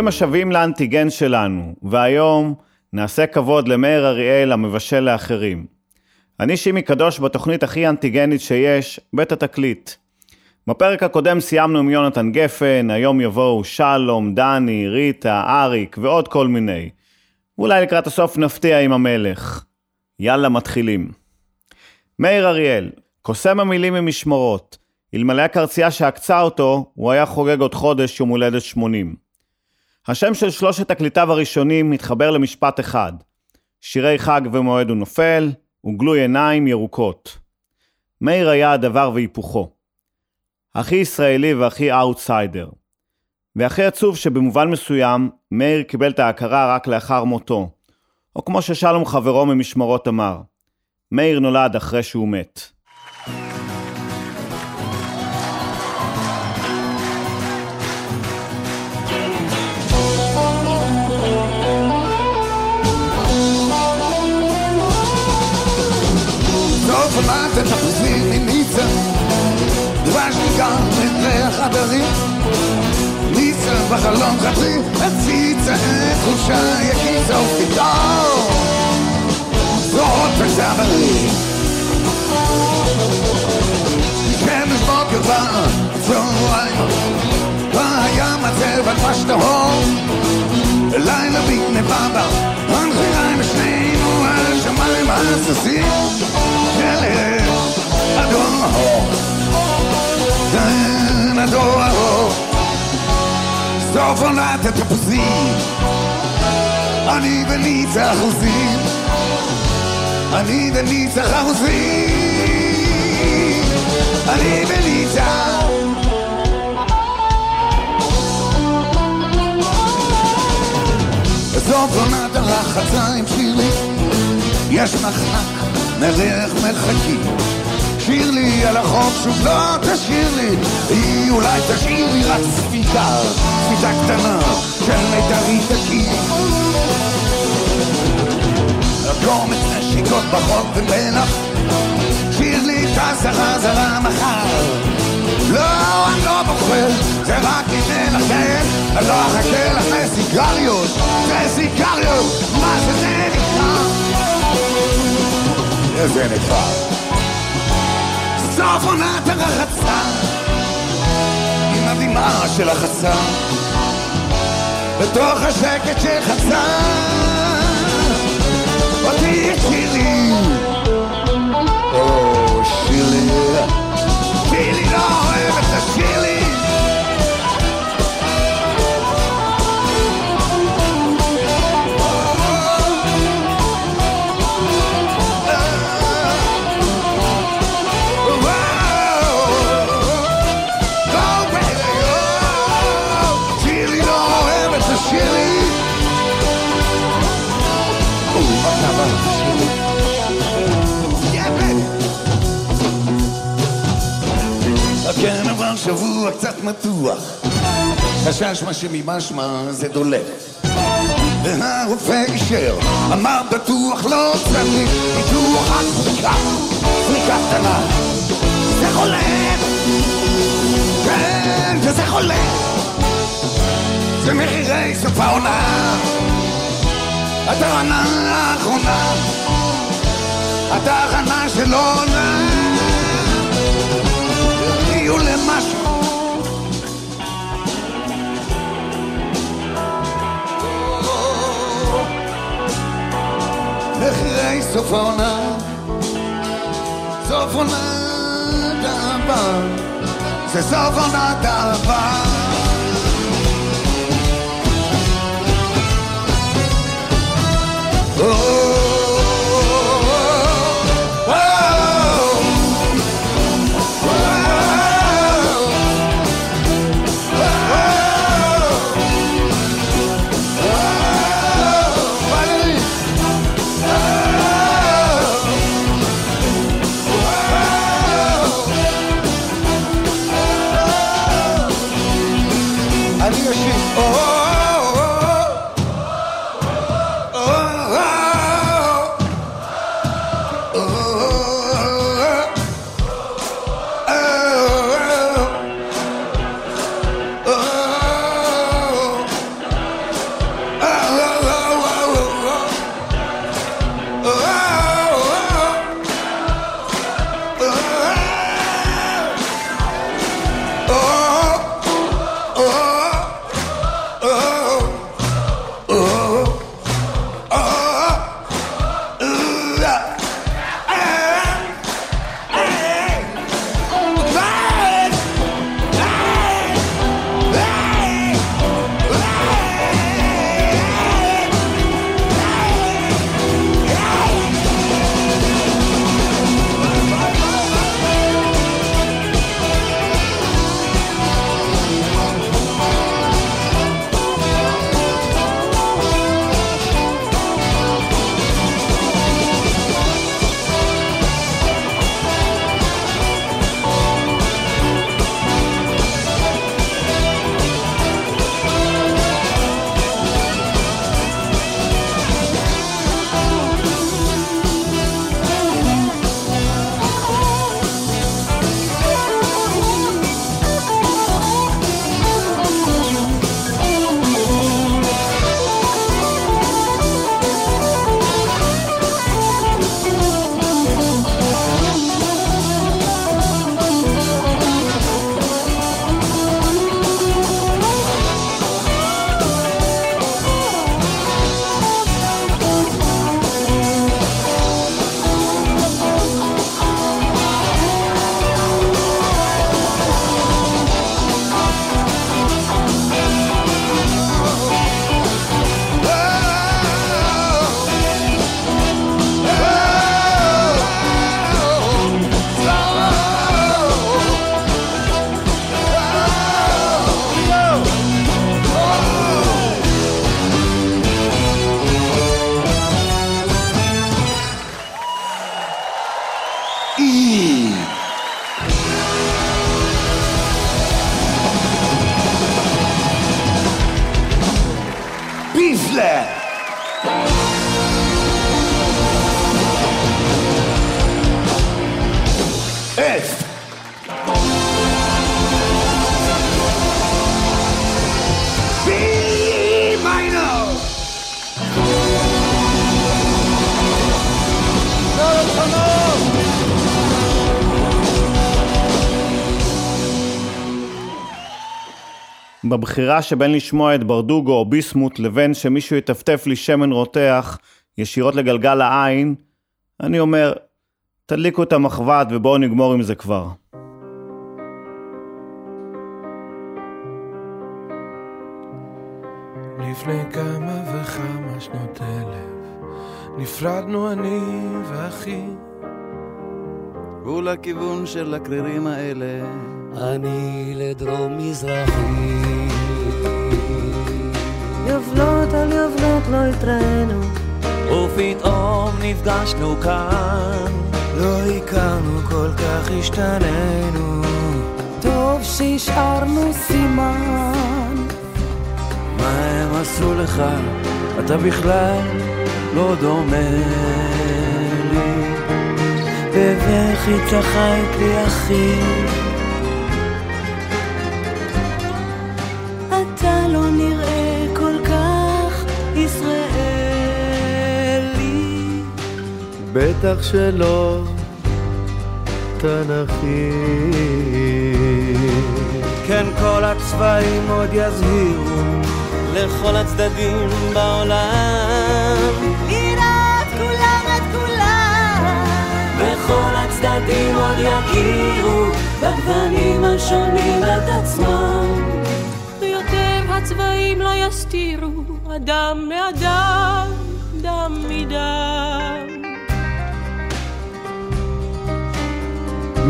ברוכים השבים לאנטיגן שלנו, והיום נעשה כבוד למאיר אריאל המבשל לאחרים. אני שימי קדוש בתוכנית הכי אנטיגנית שיש, בית התקליט. בפרק הקודם סיימנו עם יונתן גפן, היום יבואו שלום, דני, ריטה, אריק ועוד כל מיני. אולי לקראת הסוף נפתיע עם המלך. יאללה, מתחילים. מאיר אריאל, קוסם המילים ממשמרות. אלמלא הקרצייה שעקצה אותו, הוא היה חוגג עוד חודש יום הולדת 80. השם של שלושת תקליטיו הראשונים מתחבר למשפט אחד: שירי חג ומועד ונופל, וגלוי עיניים ירוקות. מאיר היה הדבר והיפוכו. הכי ישראלי והכי אאוטסיידר. והכי עצוב שבמובן מסוים, מאיר קיבל את ההכרה רק לאחר מותו. או כמו ששלום חברו ממשמרות אמר, מאיר נולד אחרי שהוא מת. את החוזים עם ניצה. דבש בין החדרים ניצה בחלום חצי הציצה את חולשה יקיצה ופתאום זאת וסברי שמש בוקר בא צהריים והים עצב על פש טהור לילה בגנבה בה הנחיים שנינו השמיים הססים סוף עונת התפוזים אני וניצח אחוזים. אני וניצח אחוזים. אני וניצח. סוף עונת הרחצה עם שירי יש מחנק נלך מרחקים. שיר לי על החוק שוב לא תשאיר לי. היא אולי תשאיר לי רק ספיקה ספיתה קטנה של מיתרי תקים קומץ נשיקות בחוק ובנח שיר לי טסה חזרה מחר. לא, אני לא בוחר, זה רק אם לכם. אני לא אחכה לך לסיגריות, זה סיגריות, מה שזה נקרא איזה נקרא. סוף עונת הרחצה, עם הדמעה של החצה, בתוך השקט שחצה, מתוח. חשש מה שמשמע זה דולק. והרופא אישר, אמר בטוח לא צריך ניתוח על זריקה, זריקה קטנה. זה חולה, כן, וזה חולה זה מחירי סוף העונה. התחנה האחרונה. התחנה שלא עונה. יהיו למשהו מחירי סוף העונה סוף עונת אהבה זה סוף עונת אהבה fest. בבחירה שבין לשמוע את ברדוגו או ביסמוט לבין שמישהו יטפטף לי שמן רותח ישירות לגלגל העין, אני אומר, תדליקו את המחבת ובואו נגמור עם זה כבר. לפני כמה וכמה שנות אלף נפרדנו אני ואחי. ולכיוון של הקרירים האלה. אני לדרום מזרחי. יבלות על יבלות לא התראינו. ופתאום נפגשנו כאן לא הכרנו כל כך השתננו טוב שהשארנו סימן. מה הם עשו לך? אתה בכלל לא דומה לי. בבכי צחק לי אחי בטח שלא. תנכי כן כל הצבעים עוד יזהירו לכל הצדדים בעולם. נראה את כולם את כולם. וכל הצדדים עוד יכירו בגוונים השונים את עצמם. ויותר הצבעים לא יסתירו אדם מאדם, דם מדם.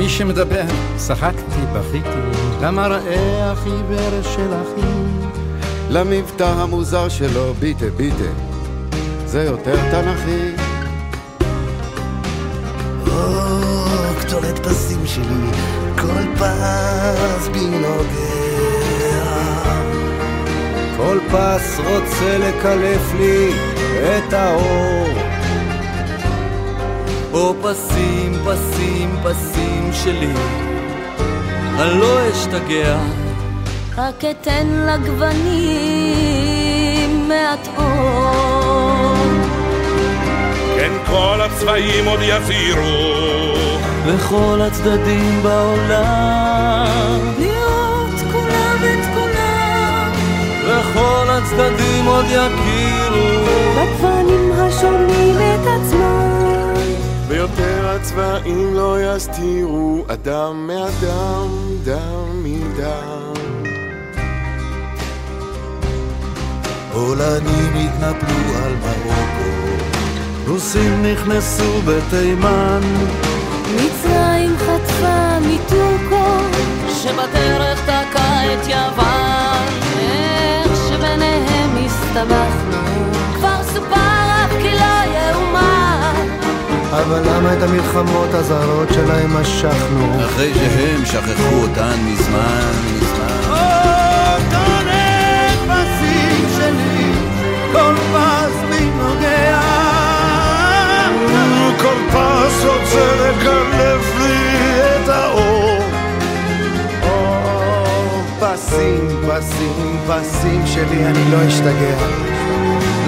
מי שמדבר, צחקתי, בכיתי, למראה החיוור של אחי. למבטא המוזר שלו, ביטה ביטה, זה יותר תנכי. או, קטורת פסים שלי, כל פס בי נוגע. כל פס רוצה לקלף לי את האור. או פסים, פסים, פסים שלי, אני לא אשתגע. רק אתן לגוונים מעט אור. כן, כל הצבעים עוד יזהירו. וכל הצדדים בעולם, לראות כולם את כולם. וכל הצדדים עוד יכירו. בגוונים השונים את עצמם. ויותר הצבעים לא יסתירו אדם מאדם, דם מדם. פולנים התנפלו על מרוקו, רוסים נכנסו בתימן, מצרים חטפה מטורקו, שבדרך תקע את יוון. איך שביניהם הסתבכנו. אבל למה את המלחמות הזרות שלהם משכנו? אחרי שהם שכחו אותן מזמן, מזמן כל פס בי נוגע כל פס רוצה לקלף לי את האור. פסים, פסים, פסים שלי, אני לא אשתגע.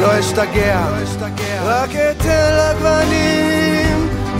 לא אשתגע. רק אתן לגוונים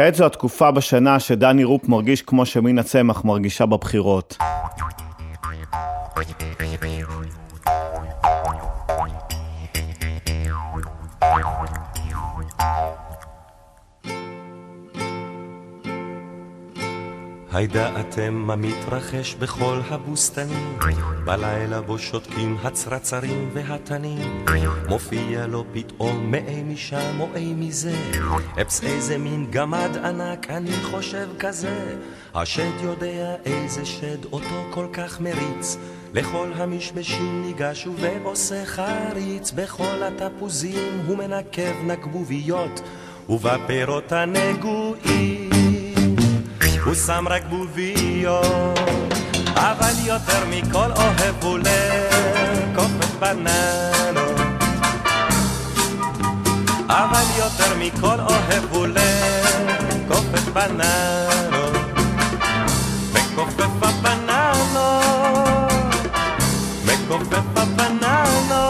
כעת זו התקופה בשנה שדני רופ מרגיש כמו שמינה צמח מרגישה בבחירות. הידעתם מה מתרחש בכל הבוסתנים? בלילה בו שותקים הצרצרים והתנים. מופיע לו פתאום מאי משם או אי מזה. אפס איזה מין גמד ענק אני חושב כזה. השד יודע איזה שד אותו כל כך מריץ. לכל המשבשים ניגש ועושה חריץ. בכל התפוזים הוא מנקב נקבוביות. ובפירות הנגועים הוא שם רק בוביות, אבל יותר מכל אוהב הוא לקופת בננות. אבל יותר מכל אוהב הוא לקופת בננות. מכופף הבננות, מכופף הבננות,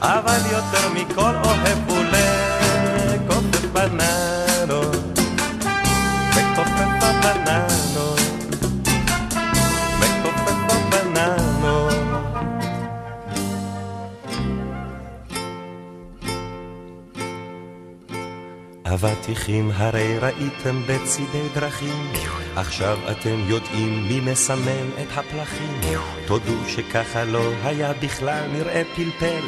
אבל יותר מכל אוהב אבטיחים הרי ראיתם בצידי דרכים, עכשיו אתם יודעים מי מסמן את הפלחים. תודו שככה לא היה בכלל נראה פלפל,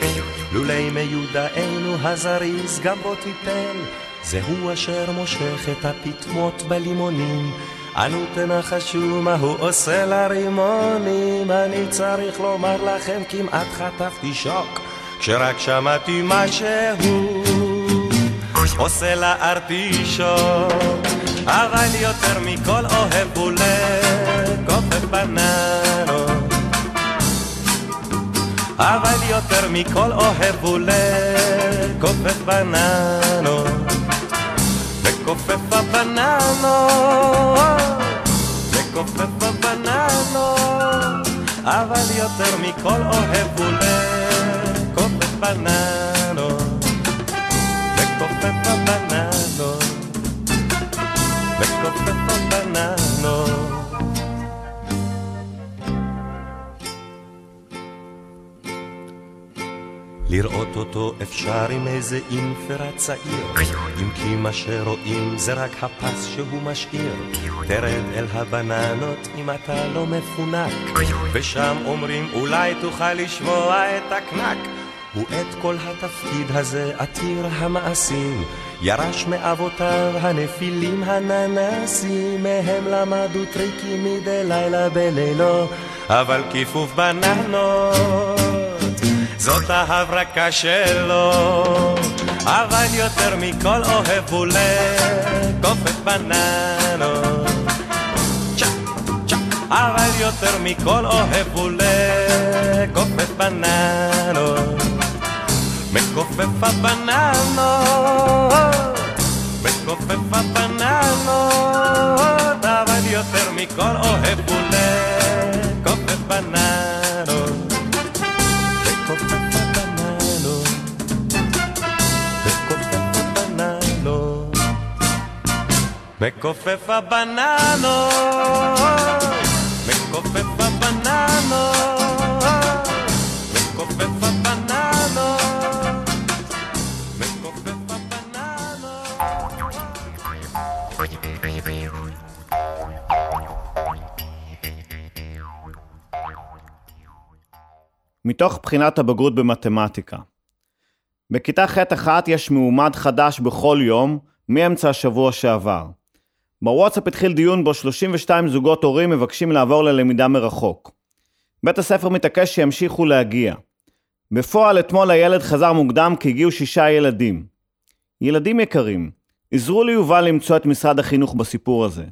לולי מיודענו הזריז גם בו טיפל. זהו אשר מושך את הפטמות בלימונים, אנו תנחשו מה הוא עושה לרימונים. אני צריך לומר לכם כמעט חטפתי שוק, כשרק שמעתי מה שהוא. עושה לארטישוק, אבל יותר מכל אוהב הוא לקופף בננות. אבל יותר מכל אוהב הוא לקופף בננות. לקופף הבננות, לקופף הבננות, אבל יותר מכל אוהב הוא לקופף בננות. מכופף הבננות, מכופף הבננות. לראות אותו אפשר עם איזה אינפרה צעיר, אם כי מה שרואים זה רק הפס שהוא משאיר. תרד אל הבננות אם אתה לא מפונק, ושם אומרים אולי תוכל לשמוע את הקנק. הוא את כל התפקיד הזה עתיר המעשים, ירש מאבותיו הנפילים הננסים, מהם למדו טריקים מדי לילה בלילו, אבל כיפוף בננות, זאת ההברקה שלו, אבל יותר מכל אוהב הוא לקופת בננות. אבל יותר מכל אוהב הוא לקופף בננות. מכופף הבננות, מכופף הבננות, אבל יותר מכל אוהב הוא לקופף בננות. מכופף הבננות, מכופף הבננות, מכופף הבננות. מכופף הבננות, מכופף מתוך בחינת הבגרות במתמטיקה. בכיתה ח'1 יש מועמד חדש בכל יום, מאמצע השבוע שעבר. בוואטסאפ התחיל דיון בו 32 זוגות הורים מבקשים לעבור ללמידה מרחוק. בית הספר מתעקש שימשיכו להגיע. בפועל אתמול הילד חזר מוקדם כי הגיעו שישה ילדים. ילדים יקרים, עזרו ליובל למצוא את משרד החינוך בסיפור הזה.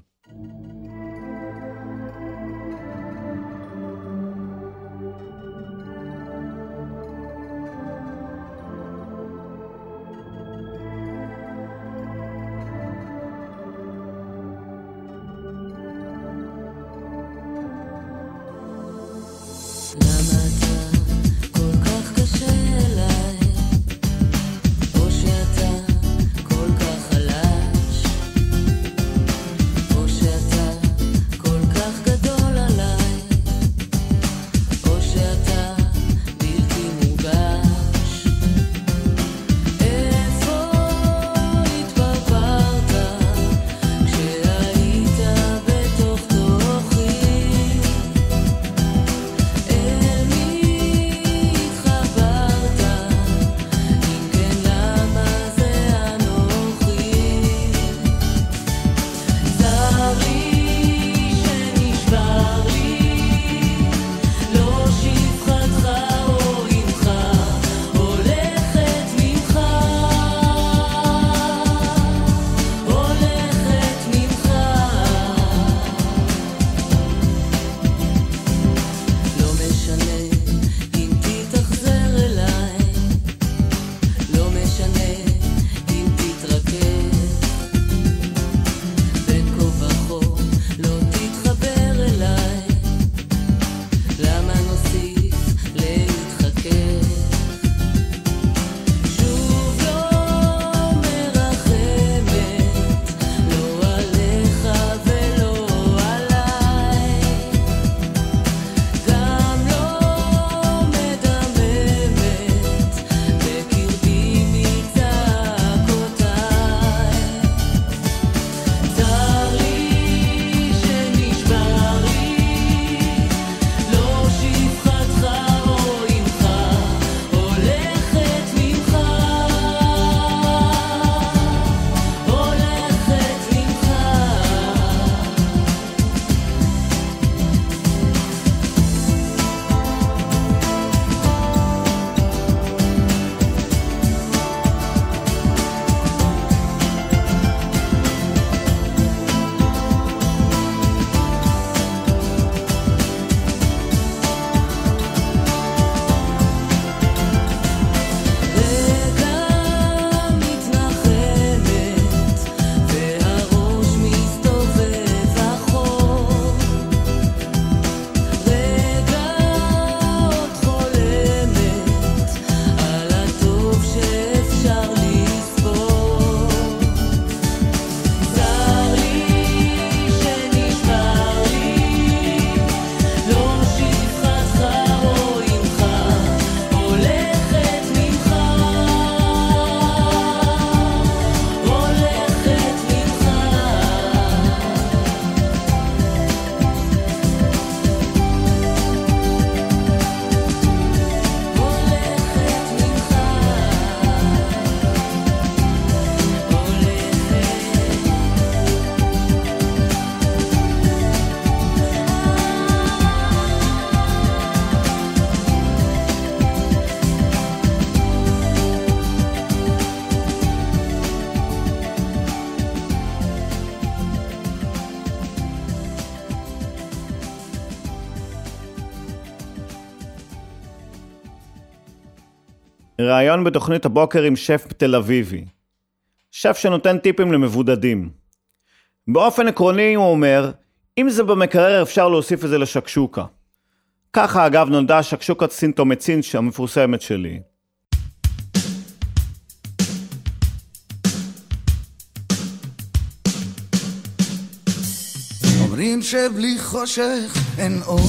ראיון בתוכנית הבוקר עם שף תל אביבי. שף שנותן טיפים למבודדים. באופן עקרוני הוא אומר, אם זה במקרר אפשר להוסיף את זה לשקשוקה. ככה אגב נולדה שקשוקת סינטומצין המפורסמת שלי. אומרים שבלי חושך אין אור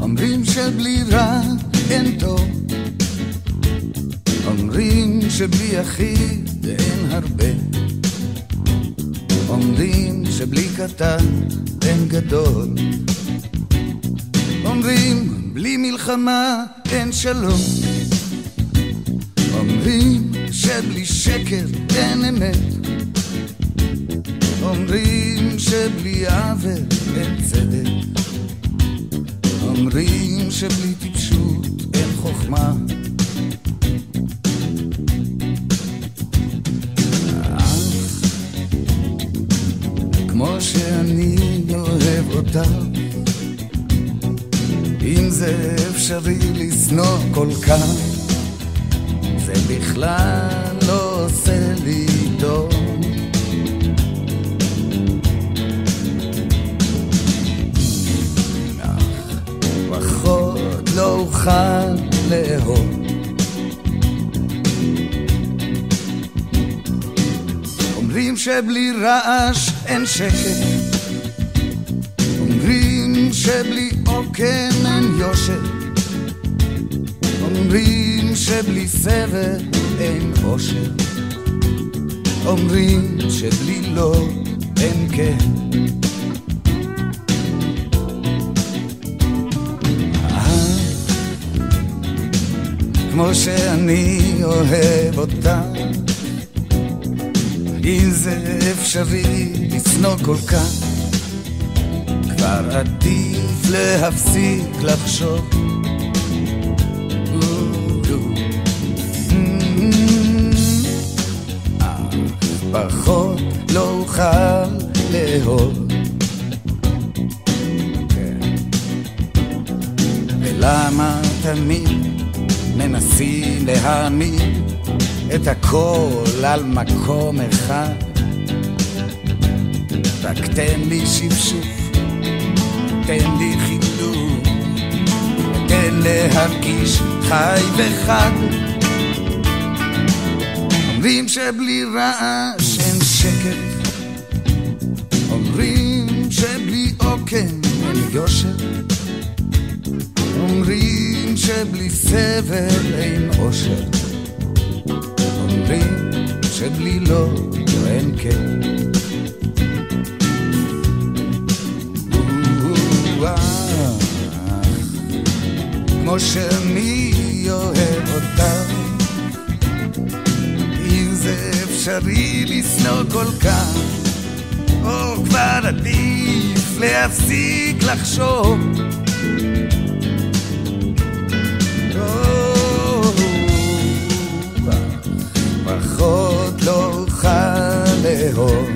אומרים שבלי רע אין טוב. אומרים שבלי יחיד אין הרבה. אומרים שבלי קטן אין גדול. אומרים בלי מלחמה אין שלום. אומרים שבלי שקר אין אמת. אומרים שבלי עוול אין צדק. אומרים שבלי טיפשות חוכמה. אך כמו שאני אוהב אותך אם זה אפשרי לשנוא כל כך זה בכלל לא עושה לי טוב. פחות לא אוכל לאהוב. אומרים שבלי רעש אין שקט, אומרים שבלי עוקן אין יושר, אומרים שבלי סבל אין אושר, אומרים שבלי לא אין כן. כמו שאני אוהב אותה אם זה אפשרי לשנוא כל כך כבר עדיף להפסיק לחשוב. פחות לא אוכל לאהוב. ולמה תמיד מנסים להעמיד את הכל על מקום אחד. רק תן לי שפשוף, תן לי חילוק, תן להרגיש חי וחד. אומרים שבלי רעש אין שקט, אומרים שבלי עוקן אין יושר. אומרים שבלי סבל אין אושר. אומרים שבלי לא אין כן. כמו שאני אוהב אותך אם זה אפשרי לשנוא כל כך או כבר עדיף להפסיק לחשוב פחות לא אוכל לאהוב.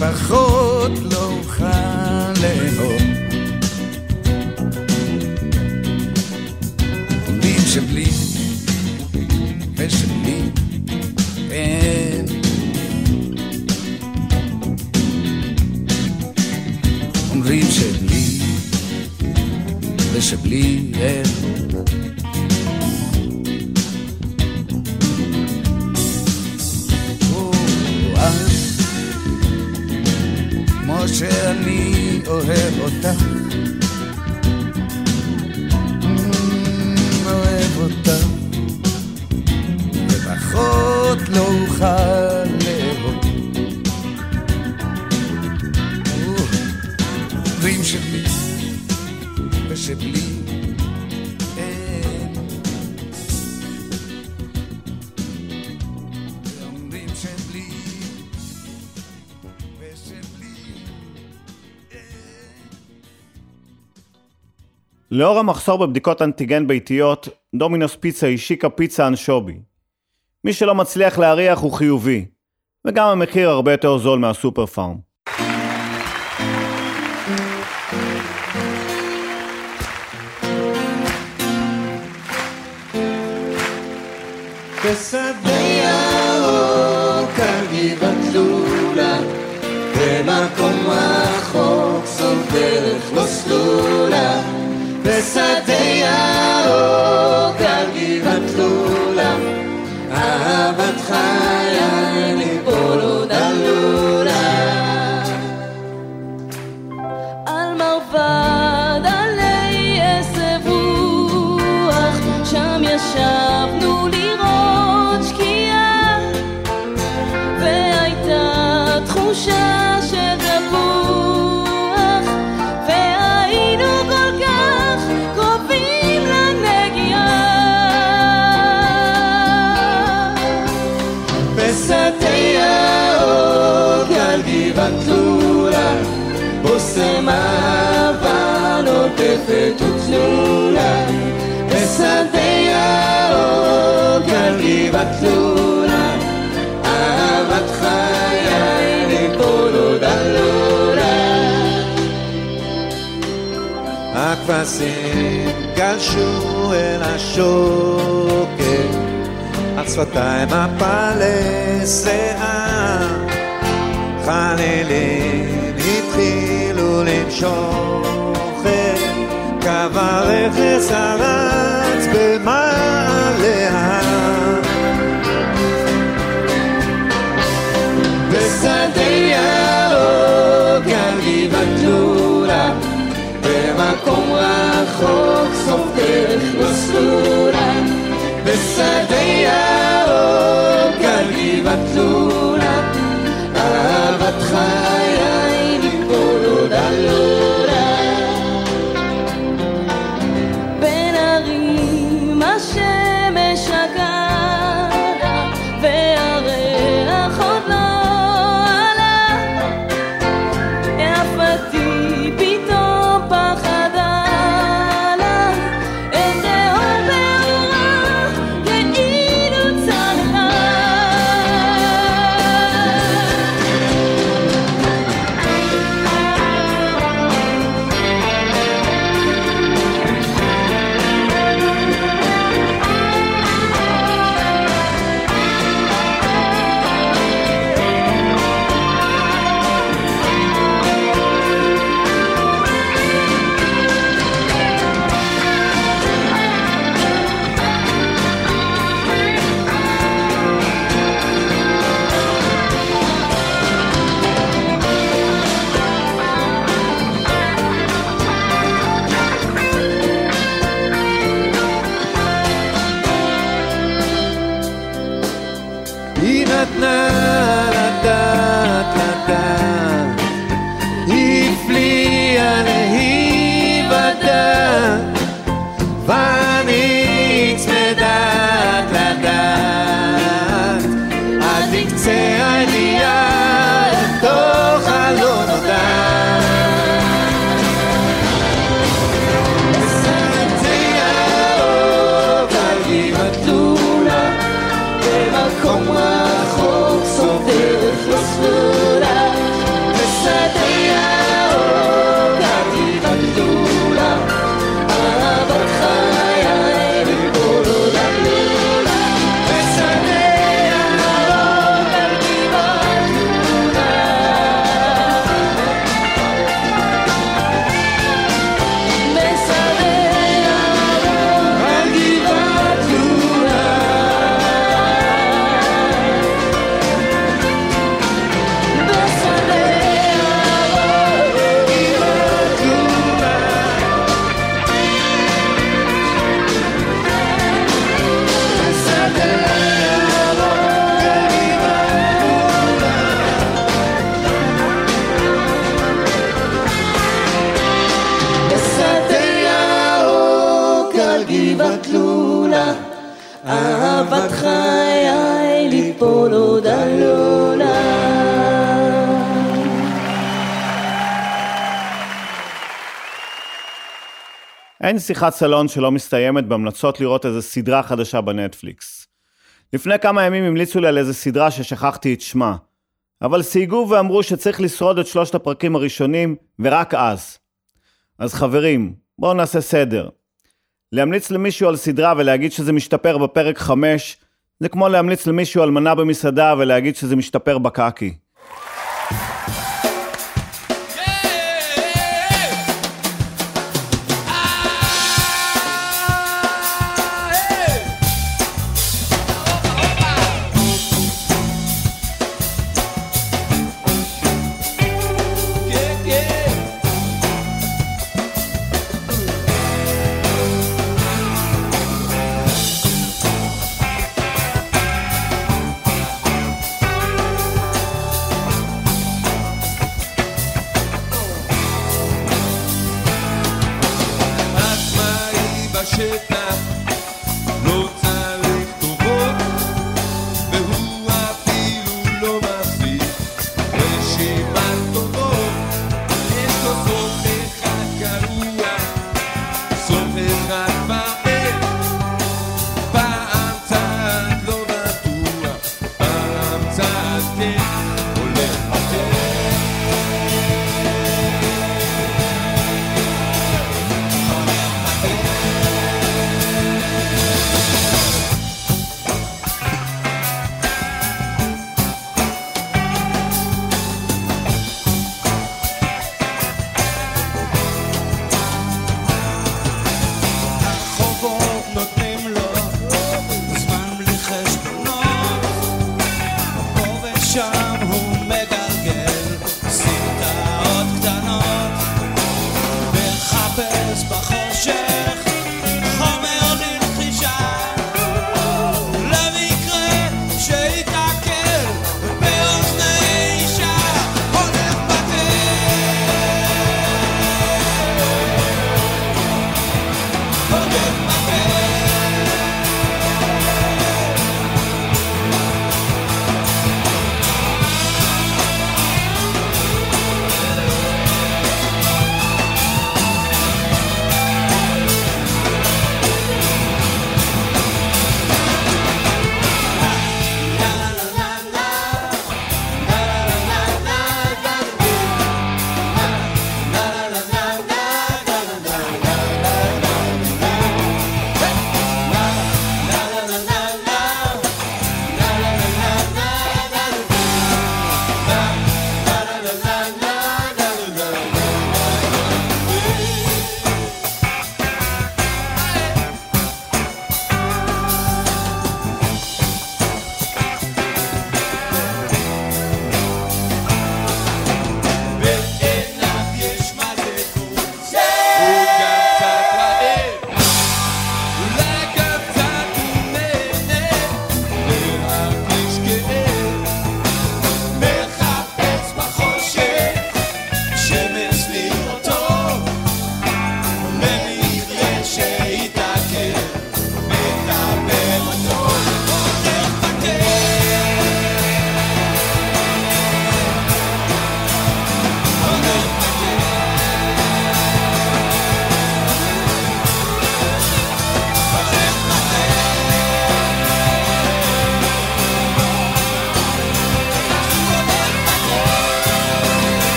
פחות ושבלי אין. כמו שאני אוהב אותך לאור המחסור בבדיקות אנטיגן ביתיות, דומינוס פיצה השיקה פיצה אנשובי. מי שלא מצליח להריח הוא חיובי, וגם המחיר הרבה יותר זול מהסופר פארם. בשדה ירוק על גבעת לולה במקום רחוק סוף דרך לא סלולה בשדה ירוק על גבעת לולה אהבת חיי הכבשים גלשו אל השוקת על שפתיים מפלי שיער חלילים התחילו למשוך את קו הרכס הרץ במעלה ההר בשדה ירוק על גבעת לולה במקום רחוק סוף דרך לא סלולה בשדה ירוק על גבעת שיחת סלון שלא מסתיימת בהמלצות לראות איזה סדרה חדשה בנטפליקס. לפני כמה ימים המליצו לי על איזה סדרה ששכחתי את שמה. אבל סייגו ואמרו שצריך לשרוד את שלושת הפרקים הראשונים, ורק אז. אז חברים, בואו נעשה סדר. להמליץ למישהו על סדרה ולהגיד שזה משתפר בפרק 5, זה כמו להמליץ למישהו על מנה במסעדה ולהגיד שזה משתפר בקקי.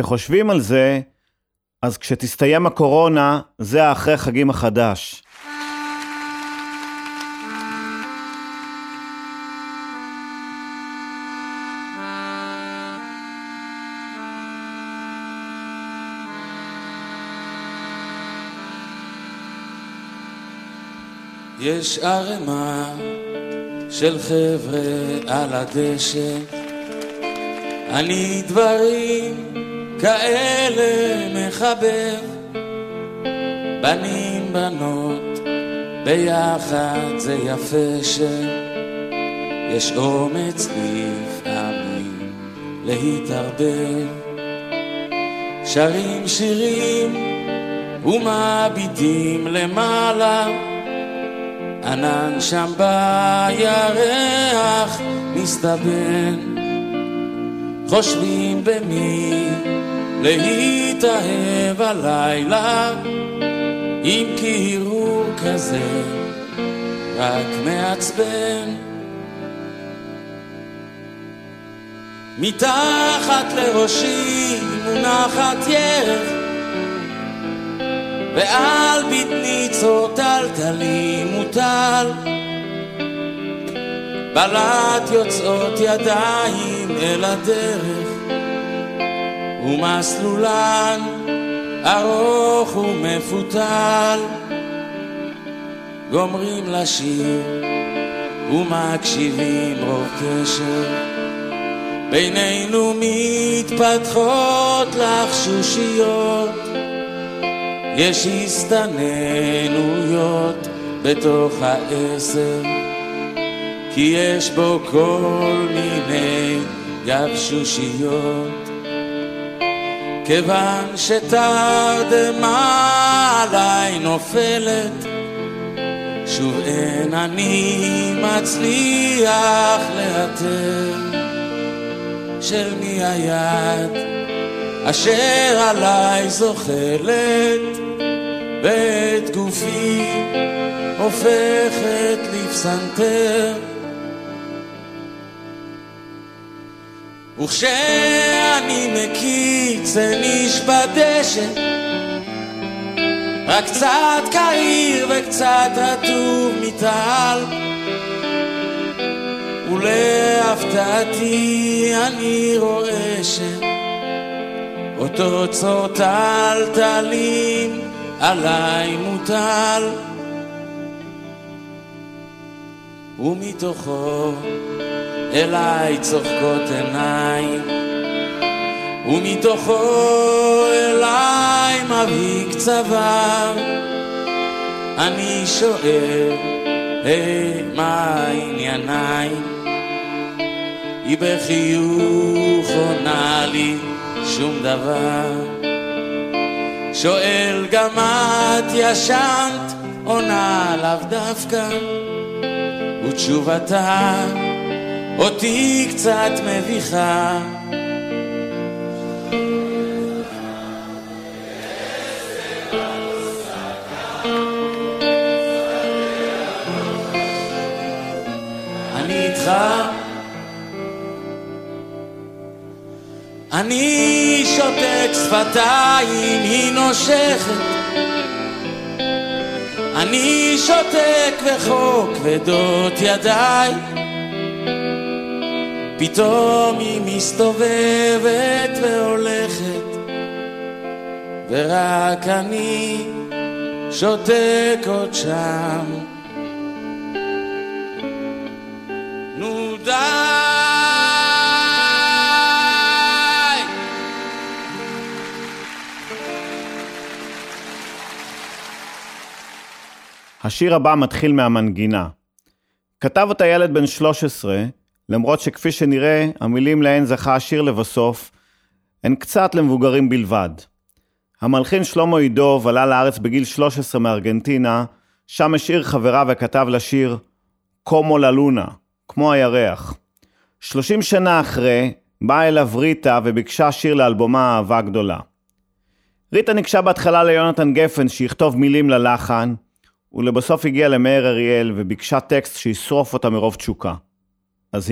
כשחושבים על זה, אז כשתסתיים הקורונה, זה האחרי חגים החדש. יש ערימה של חבר'ה על הדשא, אני דברים כאלה מחבב, בנים בנות, ביחד זה יפה שיש אומץ לפעמים להתערבב. שרים שירים ומביטים למעלה, ענן שם בירח מסתבן. חושבים במי להתאהב הלילה, אם כי הרהור כזה רק מעצבן. מתחת לראשי מונחת ירך, ועל בטני טלטלים מוטל. בלט יוצאות ידיים אל הדרך, ומסלולן ארוך ומפותל. גומרים לשיר ומקשיבים רוב קשר. בינינו מתפתחות לחשושיות, יש הסתננויות בתוך העשר. כי יש בו כל מיני גבשושיות. כיוון שתרדמה עליי נופלת, שוב אין אני מצליח לאתר של מי היד אשר עליי זוחלת ואת גופי הופכת לפסנתר. וכשאני מקיץ וניש בדשא רק קצת קריר וקצת רטוב מטל ולהפתעתי אני רואה שאותו צור טלטלים עליי מוטל. ומתוכו אליי צוחקות עיניים, ומתוכו אליי מבהיק צוואר. אני שואל, היי, מה ענייניי? היא בחיוך עונה לי שום דבר. שואל גם את ישנת, עונה לאו דווקא, ותשובתה אותי קצת מביכה. אני איתך. אני שותק שפתיים, היא נושכת. אני שותק וכה כבדות ידיי פתאום היא מסתובבת והולכת, ורק אני שותק עוד שם. נו די! השיר הבא מתחיל מהמנגינה. כתב אותה ילד בן 13, למרות שכפי שנראה, המילים להן זכה השיר לבסוף, הן קצת למבוגרים בלבד. המלחין שלמה עידוב עלה לארץ בגיל 13 מארגנטינה, שם השאיר חברה וכתב לשיר קומו ללונה, כמו הירח. 30 שנה אחרי, באה אליו ריטה וביקשה שיר לאלבומה אהבה גדולה. ריטה ניגשה בהתחלה ליונתן גפן שיכתוב מילים ללחן, ולבסוף הגיעה למאיר אריאל וביקשה טקסט שישרוף אותה מרוב תשוקה. אז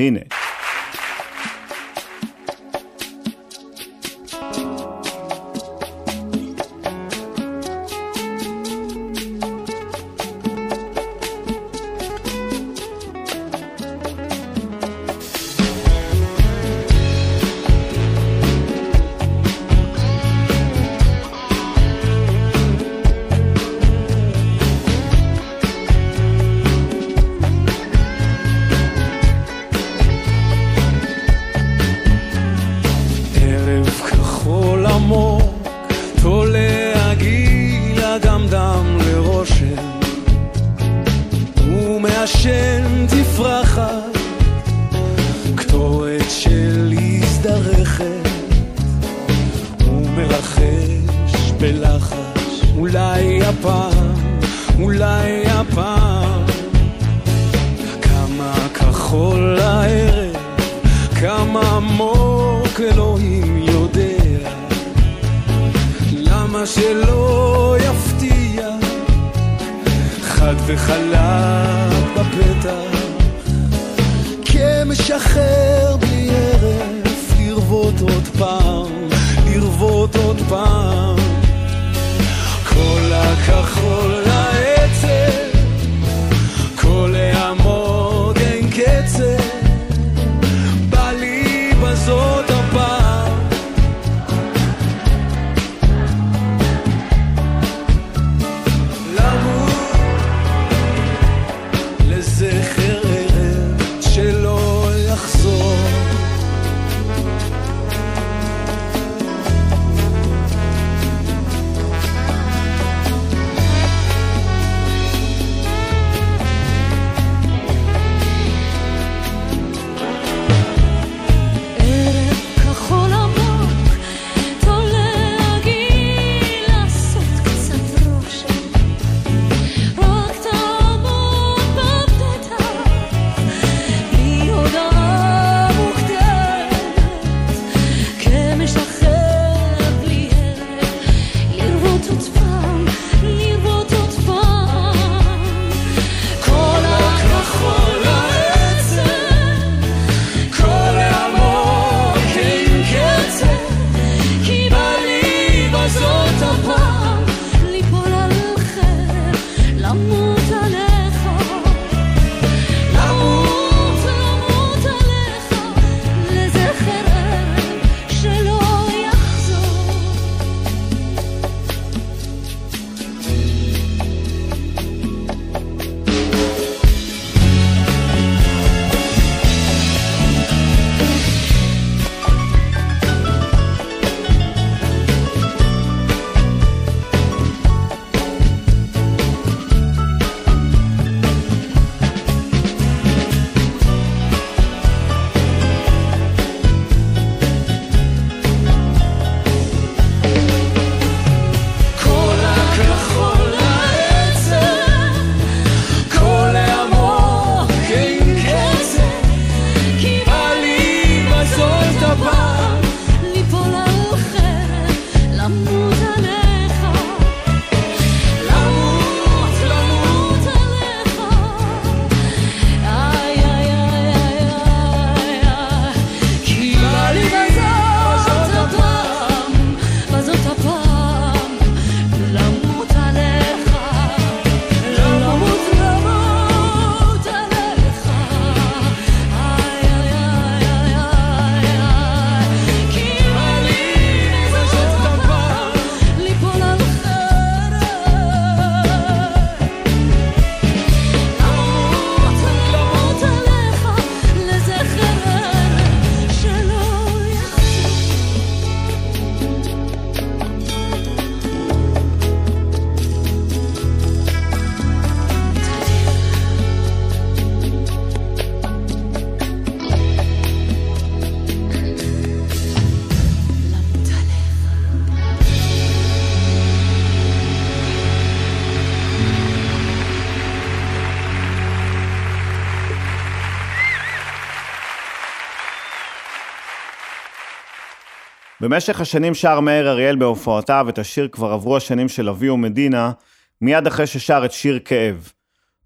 במשך השנים שר מאיר אריאל בהופעותיו את השיר "כבר עברו השנים של אבי ומדינה", מיד אחרי ששר את שיר כאב.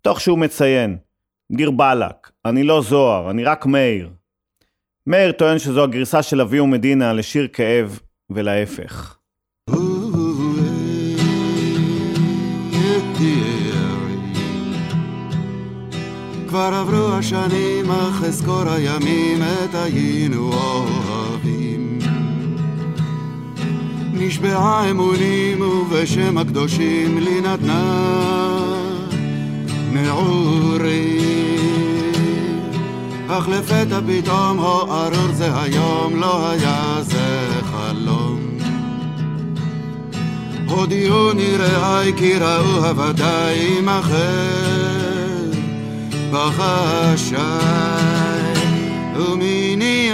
תוך שהוא מציין, דיר באלק, אני לא זוהר, אני רק מאיר. מאיר טוען שזו הגרסה של אבי ומדינה לשיר כאב, ולהפך. כבר עברו השנים, אך אזכור הימים, עת היינו אוהבים. נשבעה אמונים, ובשם הקדושים לי נתנה נעורים. אך לפתע פתאום, הו ארור זה היום, לא היה זה חלום. הודיעוני רעי כי ראו הוודאי אחר בחשאי, ומיני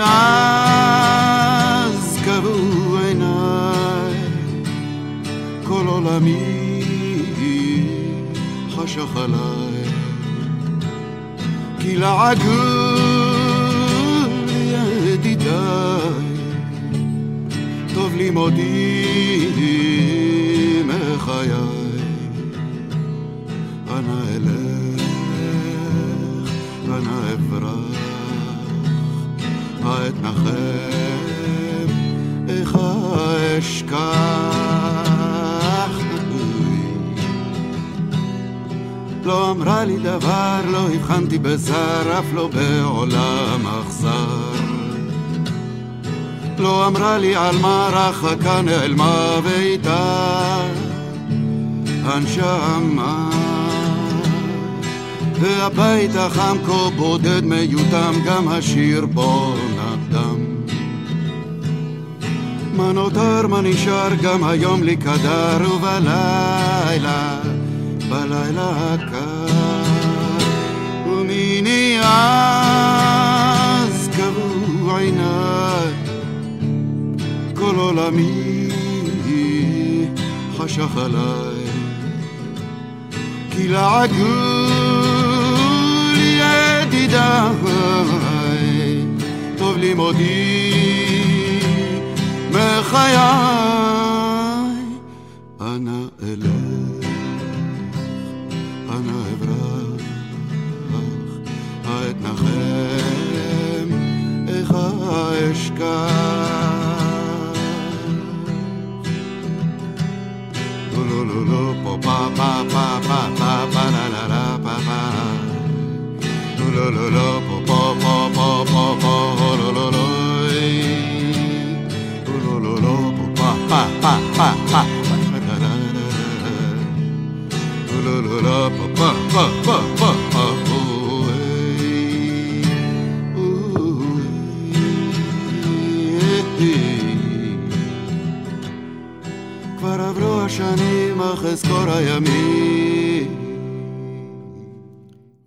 כל עולמי חשך עליי, כי לעגו ידידיי, טוב לימודי מחיי, אנא אלך, אנא אברח, העת נחם, איך אשכח. לא אמרה לי דבר, לא הבחנתי בזר, אף לא בעולם אכזר. לא אמרה לי על מה רחקה נעלמה ואיתה הנשמה. והבית החם כה בודד מיותם, גם השיר בו נדם. מה נותר, מה נשאר, גם היום לי קדר, ובלילה, בלילה הקר, ומיני אז קבעו עיניי, כל עולמי חשך עליי, כי לעגו לי ידידיי, טוב לימודי מחיי, אנא אלך, אשכח. לא לא לא לא פה פה פה פה פה פה פה לה לה לה פה פה לא לא לא פה פה פה פה פה פה לא לא לא לא לא לא פה פה פה השנים אך אזכור הימים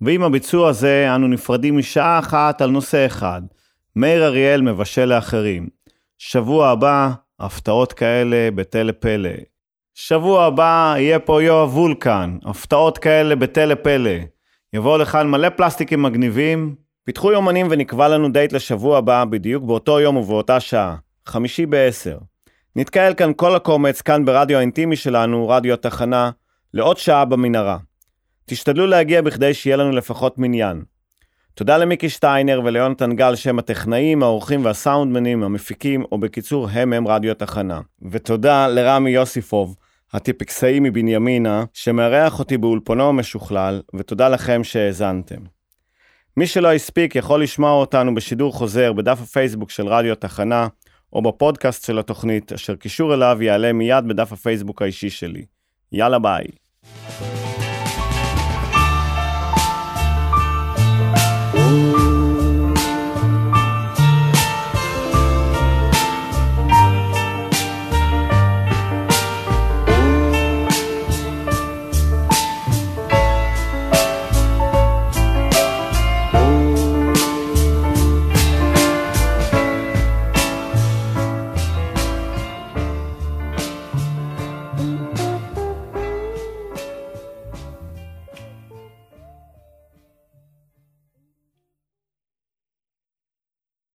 ועם הביצוע הזה אנו נפרדים משעה אחת על נושא אחד, מאיר אריאל מבשל לאחרים. שבוע הבא, הפתעות כאלה בתל פלא. שבוע הבא יהיה פה יואב וולקן, הפתעות כאלה בתל פלא. יבואו לכאן מלא פלסטיקים מגניבים. פיתחו יומנים ונקבע לנו דייט לשבוע הבא, בדיוק באותו יום ובאותה שעה, חמישי בעשר. נתקהל כאן כל הקומץ, כאן ברדיו האינטימי שלנו, רדיו התחנה, לעוד שעה במנהרה. תשתדלו להגיע בכדי שיהיה לנו לפחות מניין. תודה למיקי שטיינר וליונתן גל שהם הטכנאים, העורכים והסאונדמנים, המפיקים, או בקיצור הם הם רדיו תחנה. ותודה לרמי יוסיפוב, הטיפקסאי מבנימינה, שמארח אותי באולפנו המשוכלל, ותודה לכם שהאזנתם. מי שלא הספיק יכול לשמוע אותנו בשידור חוזר בדף הפייסבוק של רדיו תחנה, או בפודקאסט של התוכנית, אשר קישור אליו יעלה מיד בדף הפייסבוק האישי שלי. יאללה ביי. thank you